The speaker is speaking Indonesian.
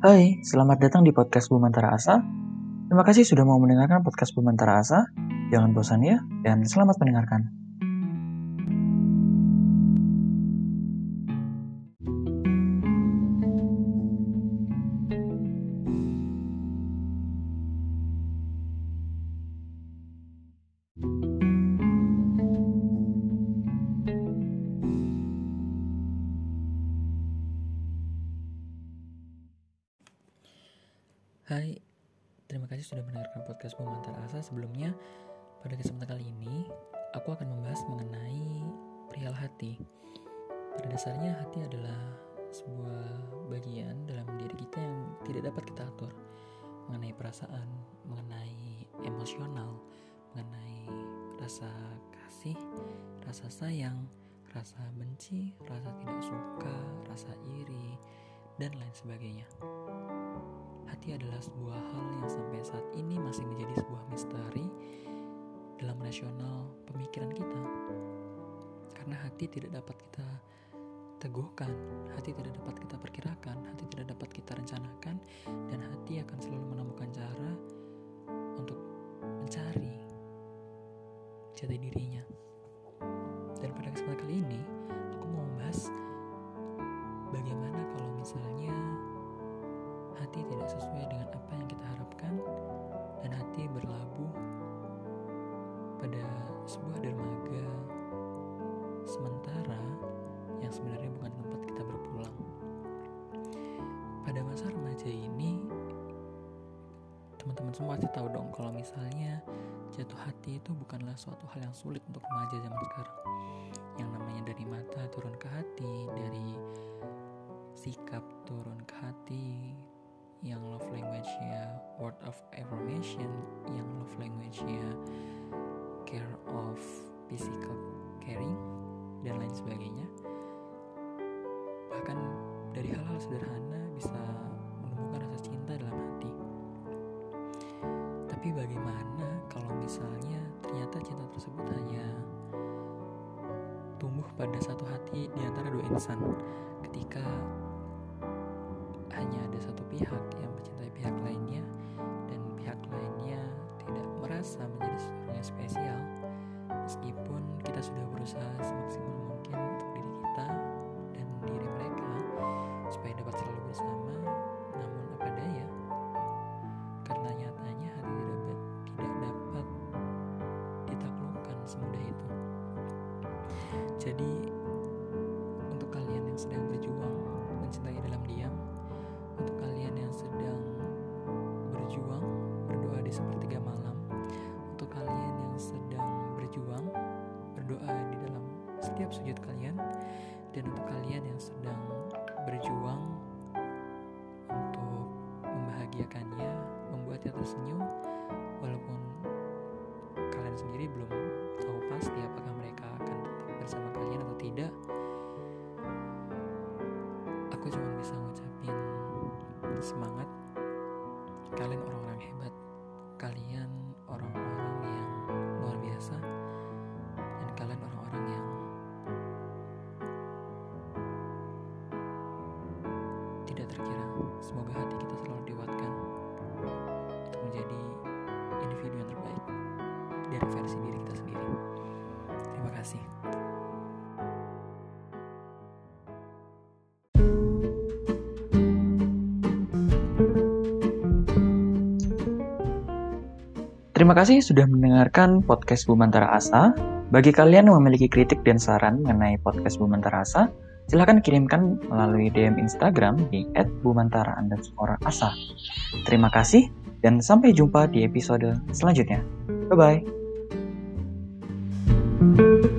Hai, selamat datang di podcast Bumantara Asa. Terima kasih sudah mau mendengarkan podcast Bumantara Asa. Jangan bosan ya, dan selamat mendengarkan. Hai, terima kasih sudah mendengarkan podcast Pemantar Asa. Sebelumnya, pada kesempatan kali ini, aku akan membahas mengenai perihal hati. Pada dasarnya, hati adalah sebuah bagian dalam diri kita yang tidak dapat kita atur mengenai perasaan, mengenai emosional, mengenai rasa kasih, rasa sayang, rasa benci, rasa tidak suka, rasa iri, dan lain sebagainya adalah sebuah hal yang sampai saat ini masih menjadi sebuah misteri dalam rasional pemikiran kita. Karena hati tidak dapat kita teguhkan, hati tidak dapat kita perkirakan, hati tidak dapat kita rencanakan, dan hati akan selalu menemukan cara untuk mencari jati dirinya. Sesuai dengan apa yang kita harapkan dan hati berlabuh pada sebuah dermaga sementara yang sebenarnya bukan tempat kita berpulang. Pada masa remaja ini teman-teman semua pasti tahu dong kalau misalnya jatuh hati itu bukanlah suatu hal yang sulit untuk remaja zaman sekarang. Yang namanya dari mata turun ke hati, dari sikap turun ke hati, affirmation, yang love language-nya care of physical caring dan lain sebagainya. Bahkan dari hal-hal sederhana bisa menumbuhkan rasa cinta dalam hati. Tapi bagaimana kalau misalnya ternyata cinta tersebut hanya tumbuh pada satu hati di antara dua insan ketika hanya ada satu pihak yang mencintai pihak lainnya pihak lainnya tidak merasa menjadi seseorang yang spesial meskipun kita sudah berusaha semaksimal mungkin untuk diri kita dan diri mereka supaya dapat selalu bersama. Namun apa daya? Karena nyatanya hati tidak dapat, tidak dapat ditaklukkan semudah itu. Jadi setiap sujud kalian. Dan untuk kalian yang sedang berjuang untuk membahagiakannya membuatnya tersenyum walaupun kalian sendiri belum tahu pasti apakah mereka akan tetap bersama kalian atau tidak aku cuma bisa ngucapin semangat. Kalian orang-orang hebat. Kalian semoga hati kita selalu dikuatkan untuk menjadi individu yang terbaik dari versi diri kita sendiri terima kasih Terima kasih sudah mendengarkan podcast Bumantara Asa. Bagi kalian yang memiliki kritik dan saran mengenai podcast Bumantara Asa, silahkan kirimkan melalui DM Instagram di @bumantara_asa. Terima kasih dan sampai jumpa di episode selanjutnya. Bye bye.